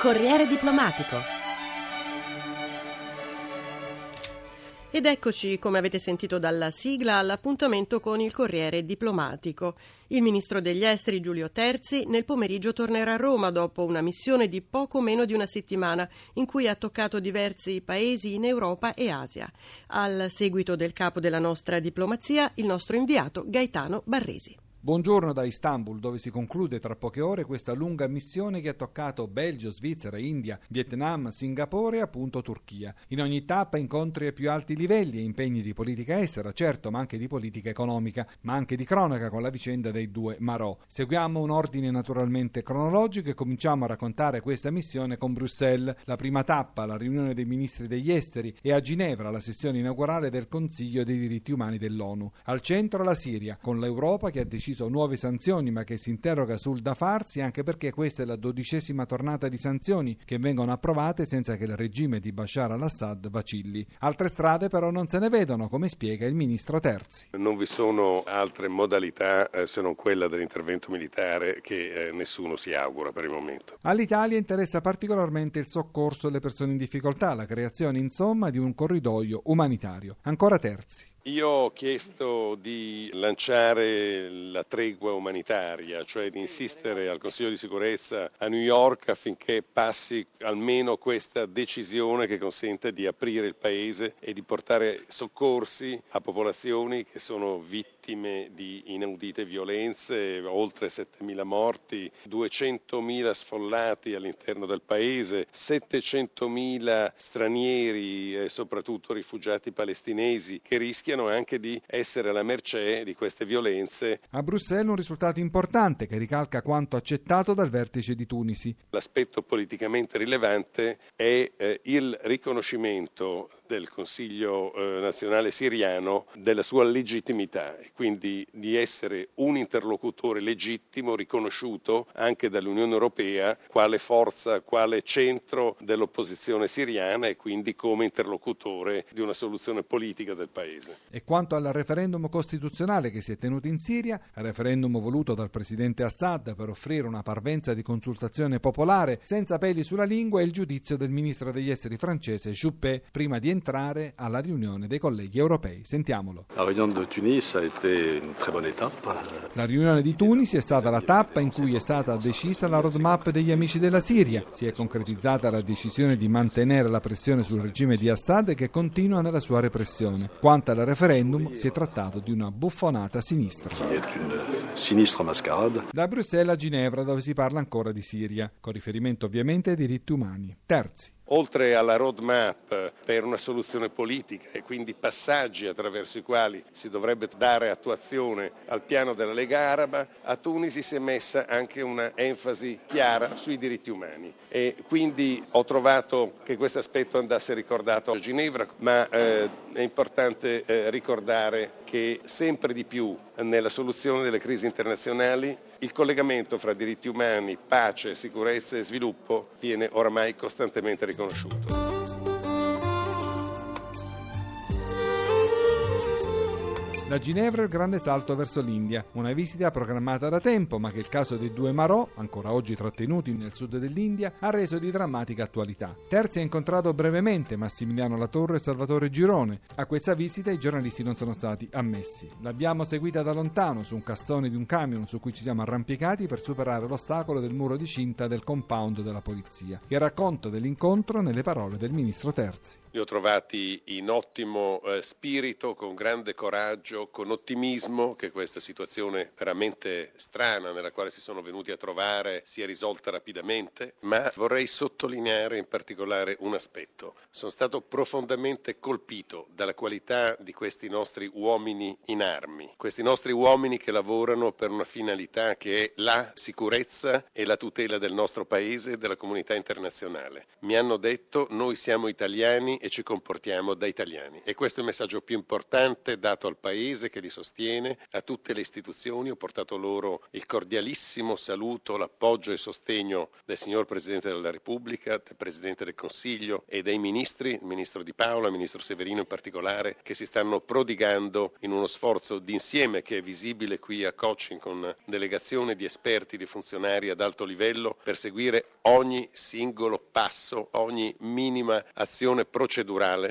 Corriere diplomatico. Ed eccoci, come avete sentito dalla sigla, all'appuntamento con il Corriere diplomatico. Il ministro degli esteri Giulio Terzi nel pomeriggio tornerà a Roma dopo una missione di poco meno di una settimana in cui ha toccato diversi paesi in Europa e Asia. Al seguito del capo della nostra diplomazia, il nostro inviato Gaetano Barresi. Buongiorno da Istanbul, dove si conclude tra poche ore questa lunga missione che ha toccato Belgio, Svizzera, India, Vietnam, Singapore e appunto Turchia. In ogni tappa incontri ai più alti livelli e impegni di politica estera, certo, ma anche di politica economica, ma anche di cronaca con la vicenda dei due Marò. Seguiamo un ordine naturalmente cronologico e cominciamo a raccontare questa missione con Bruxelles. La prima tappa, la riunione dei ministri degli esteri e a Ginevra la sessione inaugurale del Consiglio dei diritti umani dell'ONU. Al centro la Siria, con l'Europa che ha deciso deciso nuove sanzioni ma che si interroga sul da farsi anche perché questa è la dodicesima tornata di sanzioni che vengono approvate senza che il regime di Bashar al-Assad vacilli. Altre strade però non se ne vedono, come spiega il ministro Terzi. Non vi sono altre modalità eh, se non quella dell'intervento militare che eh, nessuno si augura per il momento. All'Italia interessa particolarmente il soccorso alle persone in difficoltà, la creazione insomma di un corridoio umanitario. Ancora Terzi. Io ho chiesto di lanciare la tregua umanitaria, cioè di insistere al Consiglio di sicurezza a New York affinché passi almeno questa decisione che consente di aprire il paese e di portare soccorsi a popolazioni che sono vittime vittime di inaudite violenze, oltre 7.000 morti, 200.000 sfollati all'interno del paese, 700.000 stranieri soprattutto rifugiati palestinesi che rischiano anche di essere alla mercé di queste violenze. A Bruxelles un risultato importante che ricalca quanto accettato dal vertice di Tunisi. L'aspetto politicamente rilevante è eh, il riconoscimento del Consiglio eh, nazionale siriano della sua legittimità e quindi di essere un interlocutore legittimo riconosciuto anche dall'Unione Europea quale forza, quale centro dell'opposizione siriana e quindi come interlocutore di una soluzione politica del paese. E quanto al referendum costituzionale che si è tenuto in Siria, referendum voluto dal presidente Assad per offrire una parvenza di consultazione popolare senza peli sulla lingua e il giudizio del ministro degli esteri francese Juppé prima di entrare entrare alla riunione dei colleghi europei. Sentiamolo. La riunione di Tunisi è stata. La riunione di Tunisi è stata la tappa in cui è stata decisa la roadmap degli amici della Siria. Si è concretizzata la decisione di mantenere la pressione sul regime di Assad che continua nella sua repressione. Quanto al referendum, si è trattato di una buffonata sinistra. Da Bruxelles a Ginevra dove si parla ancora di Siria, con riferimento ovviamente ai diritti umani. Terzi oltre alla roadmap per una soluzione politica e quindi passaggi attraverso i quali si dovrebbe dare attuazione al piano della Lega Araba, a Tunisi si è messa anche una enfasi chiara sui diritti umani. E quindi ho trovato che questo aspetto andasse ricordato a Ginevra, ma eh, è importante eh, ricordare che sempre di più nella soluzione delle crisi internazionali il collegamento fra diritti umani, pace, sicurezza e sviluppo viene oramai costantemente riconosciuto. Da Ginevra il grande salto verso l'India, una visita programmata da tempo ma che il caso dei due Marò, ancora oggi trattenuti nel sud dell'India, ha reso di drammatica attualità. Terzi ha incontrato brevemente Massimiliano Latorre e Salvatore Girone. A questa visita i giornalisti non sono stati ammessi. L'abbiamo seguita da lontano su un cassone di un camion su cui ci siamo arrampicati per superare l'ostacolo del muro di cinta del compound della polizia. Il racconto dell'incontro nelle parole del ministro Terzi. Li ho trovati in ottimo eh, spirito, con grande coraggio, con ottimismo che questa situazione veramente strana nella quale si sono venuti a trovare sia risolta rapidamente, ma vorrei sottolineare in particolare un aspetto. Sono stato profondamente colpito dalla qualità di questi nostri uomini in armi, questi nostri uomini che lavorano per una finalità che è la sicurezza e la tutela del nostro paese e della comunità internazionale. Mi hanno detto noi siamo italiani e ci comportiamo da italiani. E questo è il messaggio più importante dato al Paese che li sostiene, a tutte le istituzioni. Ho portato loro il cordialissimo saluto, l'appoggio e il sostegno del signor Presidente della Repubblica, del Presidente del Consiglio e dei ministri, il Ministro Di Paola, il Ministro Severino in particolare, che si stanno prodigando in uno sforzo d'insieme che è visibile qui a Coaching con delegazione di esperti, di funzionari ad alto livello per seguire ogni singolo passo, ogni minima azione procedurale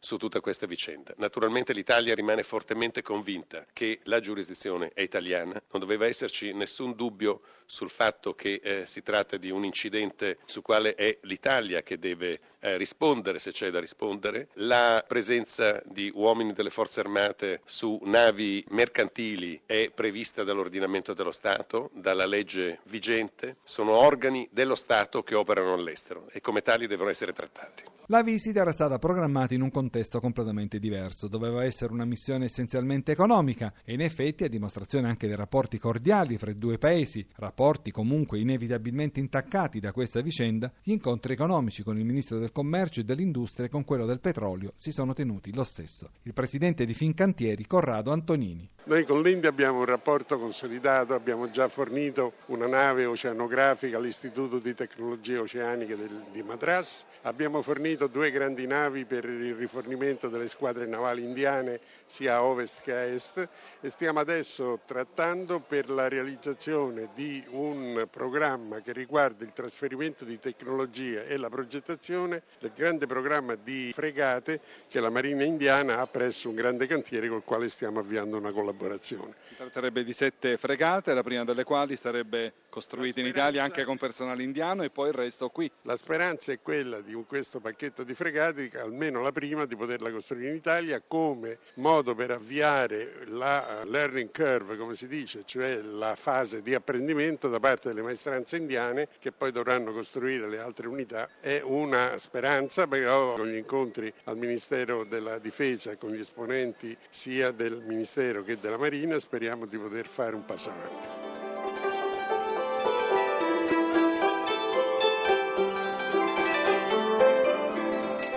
su tutta questa vicenda. Naturalmente l'Italia rimane fortemente convinta che la giurisdizione è italiana, non doveva esserci nessun dubbio sul fatto che eh, si tratta di un incidente su quale è l'Italia che deve eh, rispondere se c'è da rispondere. La presenza di uomini delle forze armate su navi mercantili è prevista dall'ordinamento dello Stato, dalla legge vigente, sono organi dello Stato che operano all'estero e come tali devono essere trattati. La visita era stata programmata in un contesto completamente diverso, doveva essere una missione essenzialmente economica e in effetti a dimostrazione anche dei rapporti cordiali fra i due paesi, rapporti comunque inevitabilmente intaccati da questa vicenda, gli incontri economici con il ministro del commercio e dell'industria e con quello del petrolio si sono tenuti lo stesso. Il presidente di Fincantieri, Corrado Antonini. Noi con l'India abbiamo un rapporto consolidato, abbiamo già fornito una nave oceanografica all'Istituto di Tecnologie Oceaniche di Madras, abbiamo fornito due grandi navi per il rifornimento delle squadre navali indiane sia a ovest che a est e stiamo adesso trattando per la realizzazione di un programma che riguarda il trasferimento di tecnologie e la progettazione del grande programma di fregate che la Marina indiana ha presso un grande cantiere col quale stiamo avviando una collaborazione collaborazione. Si tratterebbe di sette fregate, la prima delle quali sarebbe costruita in Italia anche con personale indiano e poi il resto qui. La speranza è quella di questo pacchetto di fregate, almeno la prima, di poterla costruire in Italia come modo per avviare la learning curve, come si dice, cioè la fase di apprendimento da parte delle maestranze indiane che poi dovranno costruire le altre unità. È una speranza, però con gli incontri al Ministero della Difesa con gli esponenti sia del Ministero che della Marina speriamo di poter fare un passo avanti.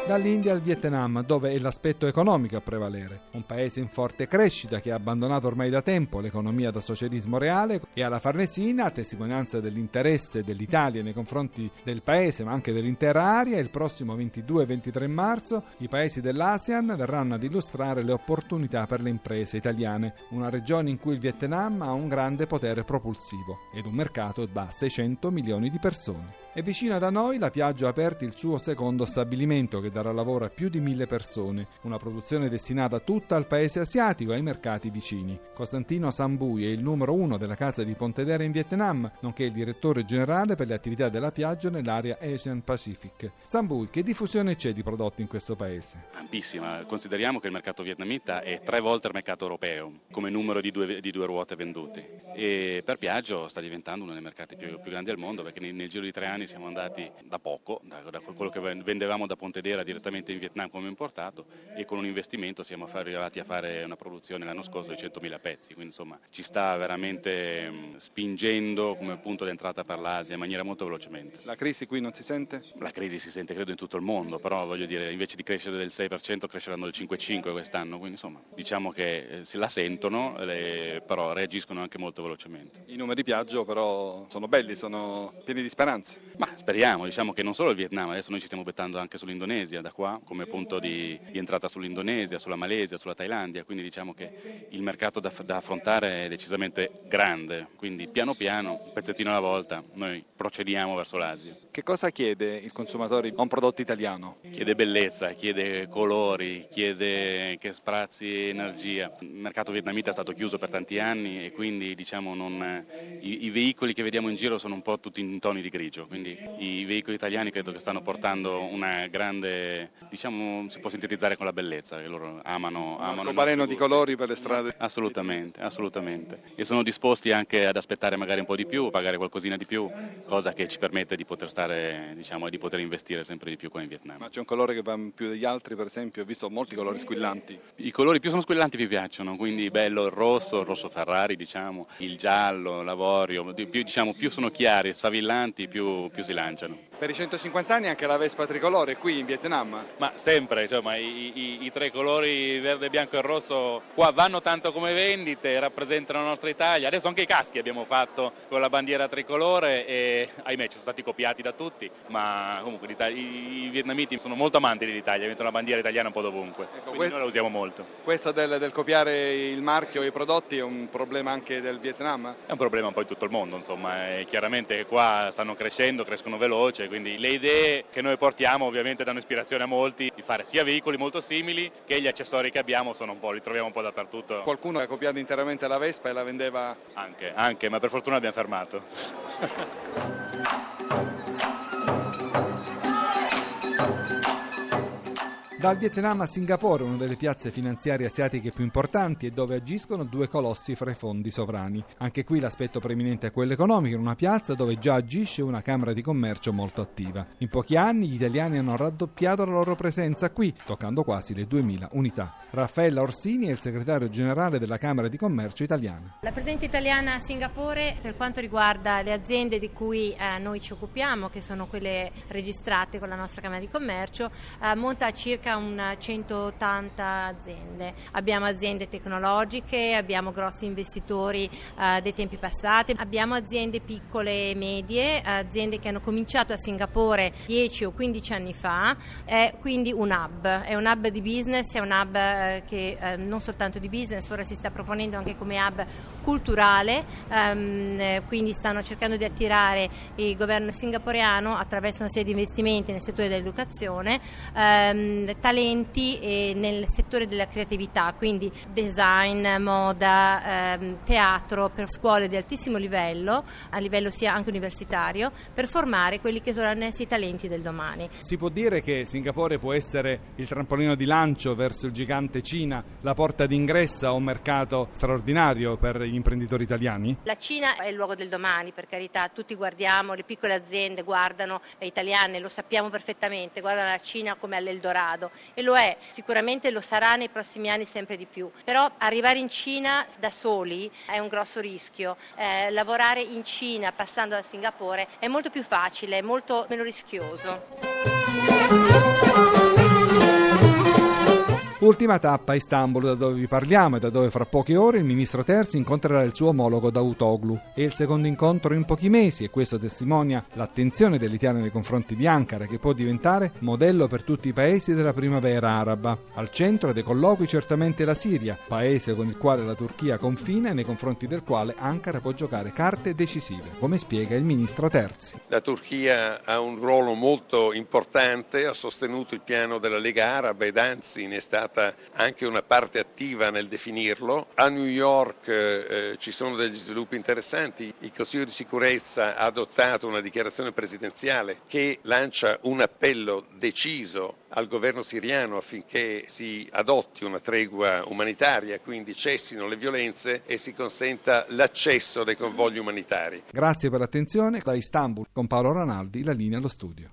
dall'India al Vietnam, dove è l'aspetto economico a prevalere. Un paese in forte crescita che ha abbandonato ormai da tempo l'economia da socialismo reale e alla Farnesina, a testimonianza dell'interesse dell'Italia nei confronti del paese ma anche dell'intera area, il prossimo 22 23 marzo i paesi dell'ASEAN verranno ad illustrare le opportunità per le imprese italiane, una regione in cui il Vietnam ha un grande potere propulsivo ed un mercato da 600 milioni di persone. E vicino da noi la Piaggio ha aperto il suo secondo stabilimento che darà lavoro a più di mille persone, una produzione destinata tutta al paese asiatico e ai mercati vicini. Costantino Sambui è il numero uno della casa di Pontedera in Vietnam, nonché il direttore generale per le attività della Piaggio nell'area Asian Pacific. Sambui, che diffusione c'è di prodotti in questo paese? Ampissima, consideriamo che il mercato vietnamita è tre volte il mercato europeo come numero di due, di due ruote vendute e per Piaggio sta diventando uno dei mercati più, più grandi al mondo perché nel, nel giro di tre anni anni siamo andati da poco, da, da quello che vendevamo da Pontedera direttamente in Vietnam come importato e con un investimento siamo arrivati a fare una produzione l'anno scorso di 100.000 pezzi, quindi insomma ci sta veramente spingendo come punto d'entrata per l'Asia in maniera molto velocemente. La crisi qui non si sente? La crisi si sente credo in tutto il mondo, però voglio dire invece di crescere del 6% cresceranno del 5,5% quest'anno, quindi insomma diciamo che eh, se la sentono però reagiscono anche molto velocemente. I numeri di Piaggio però sono belli, sono pieni di speranze. Ma speriamo, diciamo che non solo il Vietnam, adesso noi ci stiamo bettando anche sull'Indonesia da qua come punto di, di entrata sull'Indonesia, sulla Malesia, sulla Thailandia, quindi diciamo che il mercato da, da, affrontare è decisamente grande, quindi piano piano, un pezzettino alla volta, noi procediamo verso l'Asia. Che cosa chiede il consumatore a un prodotto italiano? Chiede bellezza, chiede colori, chiede che sprazzi energia. Il mercato vietnamita è stato chiuso per tanti anni e quindi diciamo non, i, i veicoli che vediamo in giro sono un po' tutti in toni di grigio, quindi i veicoli italiani credo che stanno portando una grande, diciamo, si può sintetizzare con la bellezza, che loro amano. amano Un arcobaleno di colori per le strade. Assolutamente, assolutamente. E sono disposti anche ad aspettare magari un po' di più, pagare qualcosina di più, cosa che ci permette di poter stare, diciamo, e di poter investire sempre di più qua in Vietnam. Ma c'è un colore che va più degli altri, per esempio, ho visto molti colori squillanti. I colori più sono squillanti più piacciono, quindi bello il rosso, il rosso Ferrari, diciamo, il giallo, l'avorio, più, diciamo, più sono chiari, sfavillanti, più, più si lanciano. Per i 150 anni anche la Vespa tricolore qui in Vietnam? Ma sempre, cioè, ma i, i, i, tre colori verde, bianco e rosso qua vanno tanto come vendite, rappresentano la nostra Italia. Adesso anche i caschi abbiamo fatto con la bandiera tricolore e ahimè ci sono stati copiati da tutti, ma comunque i, i vietnamiti sono molto amanti dell'Italia, mettono la bandiera italiana un po' dovunque, ecco, quindi questo, noi la usiamo molto. Questo del, del copiare il marchio e i prodotti è un problema anche del Vietnam? È un problema un po' in tutto il mondo, insomma, e chiaramente qua stanno crescendo, crescono veloce, quindi le idee che noi portiamo ovviamente danno ispirazione a molti di fare sia veicoli molto simili che gli accessori che abbiamo sono un po', li troviamo un po' dappertutto. Qualcuno ha copiato interamente la Vespa e la vendeva? Anche, anche, ma per fortuna abbiamo fermato. Dal Vietnam a Singapore, una delle piazze finanziarie asiatiche più importanti e dove agiscono due colossi fra i fondi sovrani. Anche qui l'aspetto preeminente è quello economico, in una piazza dove già agisce una Camera di Commercio molto attiva. In pochi anni gli italiani hanno raddoppiato la loro presenza qui, toccando quasi le 2000 unità. Raffaella Orsini è il segretario generale della Camera di Commercio italiana. La presenza italiana a Singapore per quanto riguarda le aziende di cui eh, noi ci occupiamo, che sono quelle registrate con la nostra Camera di Commercio, eh, monta a circa un 180 aziende. Abbiamo aziende tecnologiche, abbiamo grossi investitori eh, dei tempi passati, abbiamo aziende piccole e medie, aziende che hanno cominciato a Singapore 10 o 15 anni fa, è quindi un hub, è un hub di business, è un hub eh, che eh, non soltanto di business, ora si sta proponendo anche come hub culturale, ehm, quindi stanno cercando di attirare il governo singaporeano attraverso una serie di investimenti nel settore dell'educazione, ehm, talenti nel settore della creatività, quindi design, moda, ehm, teatro per scuole di altissimo livello, a livello sia anche universitario, per formare quelli che saranno i talenti del domani. Si può dire che Singapore può essere il trampolino di lancio verso il gigante Cina, la porta d'ingresso a un mercato straordinario per gli imprenditori italiani? La Cina è il luogo del domani, per carità, tutti guardiamo, le piccole aziende guardano, le italiane lo sappiamo perfettamente, guardano la Cina come all'Eldorado e lo è, sicuramente lo sarà nei prossimi anni sempre di più, però arrivare in Cina da soli è un grosso rischio, eh, lavorare in Cina passando da Singapore è molto più facile, è molto meno rischioso. Ultima tappa a Istanbul, da dove vi parliamo e da dove fra poche ore il ministro Terzi incontrerà il suo omologo Davutoglu. È il secondo incontro in pochi mesi e questo testimonia l'attenzione dell'Italia nei confronti di Ankara, che può diventare modello per tutti i paesi della primavera araba. Al centro dei colloqui certamente la Siria, paese con il quale la Turchia confina e nei confronti del quale Ankara può giocare carte decisive, come spiega il ministro Terzi. La Turchia ha un ruolo molto importante, ha sostenuto il piano della Lega Araba ed anzi ne è stato stata anche una parte attiva nel definirlo. A New York eh, ci sono degli sviluppi interessanti. Il Consiglio di sicurezza ha adottato una dichiarazione presidenziale che lancia un appello deciso al governo siriano affinché si adotti una tregua umanitaria, quindi cessino le violenze e si consenta l'accesso dei convogli umanitari. Grazie per l'attenzione. Da Istanbul con Paolo Ranaldi, la linea allo studio.